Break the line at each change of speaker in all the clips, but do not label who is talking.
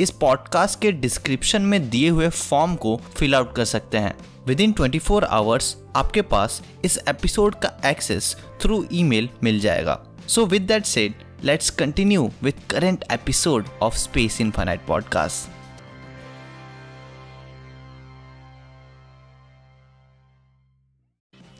इस पॉडकास्ट के डिस्क्रिप्शन में दिए हुए फॉर्म को फिल आउट कर सकते हैं। Within twenty four hours आपके पास इस एपिसोड का एक्सेस थ्रू ईमेल मिल जाएगा। So with that said let's continue with current episode of space infinite podcast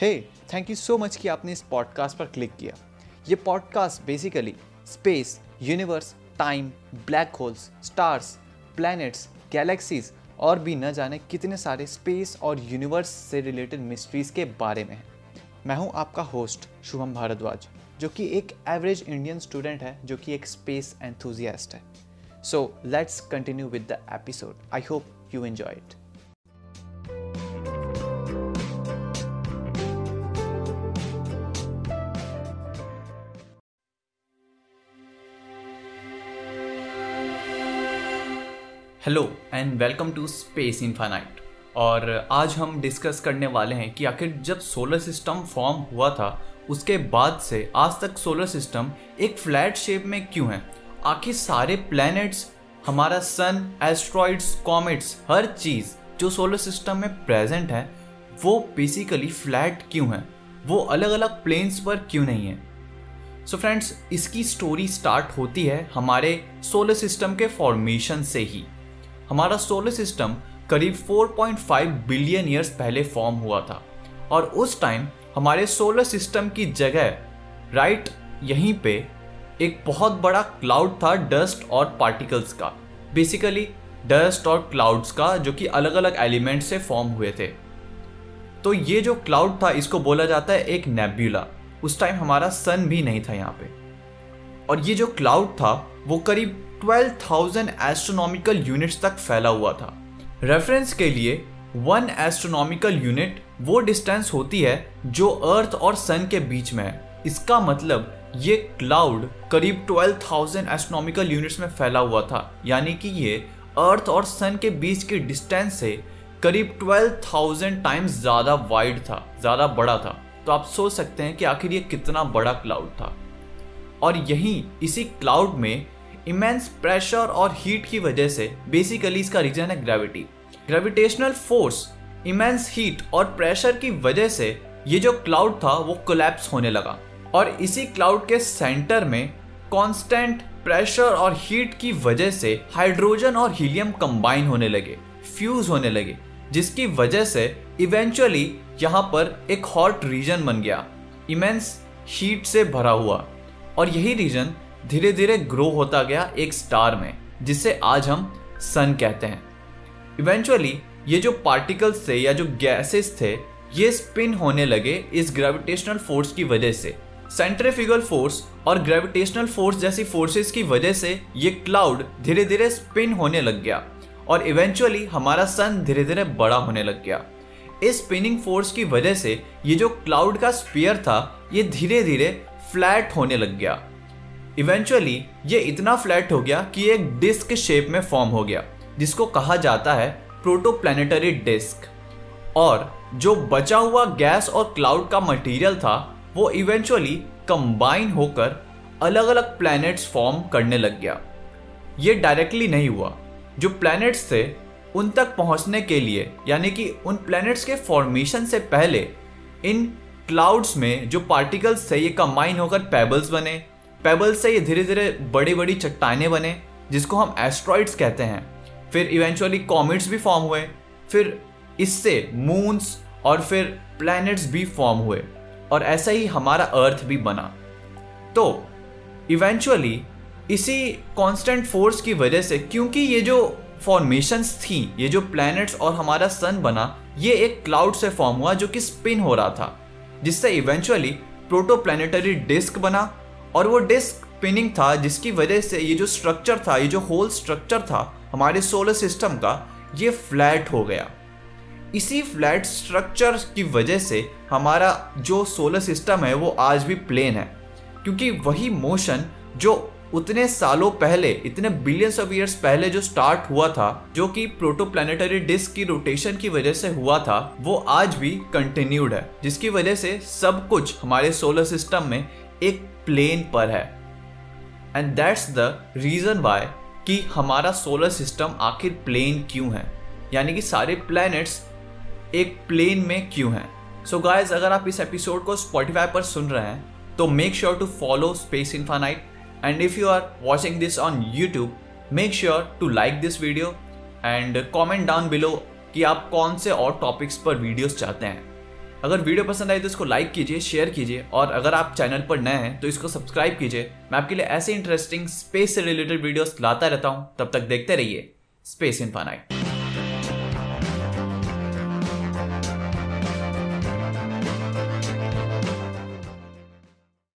hey thank you so much कि आपने इस पॉडकास्ट पर क्लिक किया। ये podcast basically space universe time black holes stars planets galaxies और भी न जाने कितने सारे स्पेस और यूनिवर्स से रिलेटेड मिस्ट्रीज़ के बारे में है। मैं हूँ आपका होस्ट शुभम भारद्वाज, जो कि एक एवरेज इंडियन स्टूडेंट है, जो कि एक स्पेस एंथुजियास्ट है। So let's continue with the episode I hope you enjoy it hello and welcome to space infinite और आज हम डिस्कस करने वाले हैं कि आखिर जब सोलर सिस्टम फॉर्म हुआ था, उसके बाद से आज तक सोलर सिस्टम एक फ्लैट शेप में क्यों है? आखिर सारे प्लैनेट्स हमारा सन एस्ट्रॉइड्स कॉमेट्स हर चीज़ जो सोलर सिस्टम में प्रेजेंट है, वो बेसिकली फ्लैट क्यों है? वो अलग अलग प्लेन्स पर क्यों नहीं है? सो so फ्रेंड्स इसकी स्टोरी स्टार्ट होती है हमारे सोलर सिस्टम के फॉर्मेशन से ही। हमारा सोलर सिस्टम करीब 4.5 बिलियन ईयर्स पहले फॉर्म हुआ था। और उस टाइम हमारे सोलर सिस्टम की जगह राइट यहीं पे एक बहुत बड़ा क्लाउड था डस्ट और पार्टिकल्स का। बेसिकली डस्ट और क्लाउड्स का जो कि अलग अलग एलिमेंट से फॉर्म हुए थे। तो ये जो क्लाउड था, इसको बोला जाता है एक नेब्यूला उस टाइम हमारा सन भी नहीं था यहाँ पे। और ये जो क्लाउड था, वो करीब 12,000 एस्ट्रोनॉमिकल यूनिट्स तक फैला हुआ था। रेफरेंस के लिए वन एस्ट्रोनॉमिकल यूनिट वो डिस्टेंस होती है जो अर्थ और सन के बीच में है। इसका मतलब ये क्लाउड करीब 12,000 एस्ट्रोनॉमिकल यूनिट्स में फैला हुआ था। यानी कि ये अर्थ और सन के बीच की डिस्टेंस से करीब 12,000 टाइम्स ज़्यादा वाइड था ज़्यादा बड़ा था। तो आप सोच सकते हैं कि आखिर ये कितना बड़ा क्लाउड था। और यहीं इसी क्लाउड में इमेंस प्रेशर और हीट की वजह से बेसिकली इसका रीजन है gravity gravitational force immense heat और प्रेशर की वजह से ये जो क्लाउड था, वो कोलैप्स होने लगा. और इसी क्लाउड के सेंटर में कांस्टेंट प्रेशर और हीट की वजह से हाइड्रोजन और हीलियम कंबाइन होने लगे फ्यूज होने लगे, जिसकी वजह से इवेंचुअली यहाँ पर एक हॉट रीजन बन गया इमेंस हीट से भरा हुआ. और यही रीजन धीरे धीरे ग्रो होता गया एक स्टार में, जिसे आज हम सन कहते हैं। इवेंचुअली ये जो पार्टिकल्स थे या जो गैसेस थे, ये स्पिन होने लगे इस ग्रेविटेशनल फोर्स की वजह से। सेंट्रीफ्यूगल फोर्स और ग्रेविटेशनल फोर्स जैसी फोर्सेस की वजह से ये क्लाउड धीरे धीरे स्पिन होने लग गया और इवेंचुअली हमारा सन धीरे धीरे बड़ा होने लग गया। इस स्पिनिंग फोर्स की वजह से ये जो क्लाउड का स्पीयर था, ये धीरे धीरे फ्लैट होने लग गया। इवेंचुअली ये इतना फ्लैट हो गया कि एक डिस्क शेप में फॉर्म हो गया, जिसको कहा जाता है प्रोटोप्लैनेटरी डिस्क और जो बचा हुआ गैस और क्लाउड का मटेरियल था, वो इवेंचुअली कंबाइन होकर अलग अलग प्लैनेट्स फॉर्म करने लग गया. ये डायरेक्टली नहीं हुआ. जो प्लैनेट्स थे, उन तक पहुँचने के लिए, यानी कि उन प्लैनेट्स के फॉर्मेशन से पहले, इन क्लाउड्स में जो पार्टिकल्स थे, ये कंबाइन होकर पेबल्स बने पेबल्स से ये धीरे धीरे बड़ी बड़ी चट्टाने बने, जिसको हम एस्ट्रॉइड्स कहते हैं। फिर इवेंचुअली कॉमेट्स भी फॉर्म हुए, फिर इससे मून्स और फिर प्लैनेट्स भी फॉर्म हुए, और ऐसा ही हमारा अर्थ भी बना। तो इवेंचुअली इसी कांस्टेंट फोर्स की वजह से, क्योंकि ये जो फॉर्मेशंस थी, ये जो प्लैनेट्स और हमारा सन बना, ये एक क्लाउड से फॉर्म हुआ, जो कि स्पिन हो रहा था, जिससे इवेंचुअली प्रोटोप्लैनेटरी डिस्क बना और वो डिस्क पिनिंग था, जिसकी वजह से ये जो स्ट्रक्चर था, ये जो होल स्ट्रक्चर था, हमारे सोलर सिस्टम का, ये फ्लैट हो गया। इसी फ्लैट स्ट्रक्चर की वजह से हमारा जो सोलर सिस्टम है, वो आज भी प्लेन है। क्योंकि वही मोशन जो उतने सालों पहले, इतने बिलियंस ऑफ़ ईयर्स पहले जो स्टार्ट हुआ था, जो कि प्रोटोप्लानिटरी डिस्क की रोटेशन की वजह से हुआ था, वो आज भी कंटिन्यूड है। जिसकी वजह से सब कुछ हमारे सोलर सिस्टम में एक प्लेन पर है. And that's the reason why कि हमारा सोलर सिस्टम आखिर प्लेन क्यों है? यानी कि सारे प्लैनेट्स एक प्लेन में क्यों हैं? सो so गाइस अगर आप इस एपिसोड को स्पॉटिफाई पर सुन रहे हैं तो make sure to follow space infinite and if you are watching this on YouTube make sure to like this video and comment down below कि आप कौन से और टॉपिक्स पर वीडियोस चाहते हैं. अगर वीडियो पसंद आई तो इसको लाइक कीजिए शेयर कीजिए और अगर आप चैनल पर नए हैं तो इसको सब्सक्राइब कीजिए। मैं आपके लिए ऐसे इंटरेस्टिंग स्पेस से रिलेटेड वीडियोस लाता रहता हूँ। तब तक देखते रहिए स्पेस इन इन्फानाइट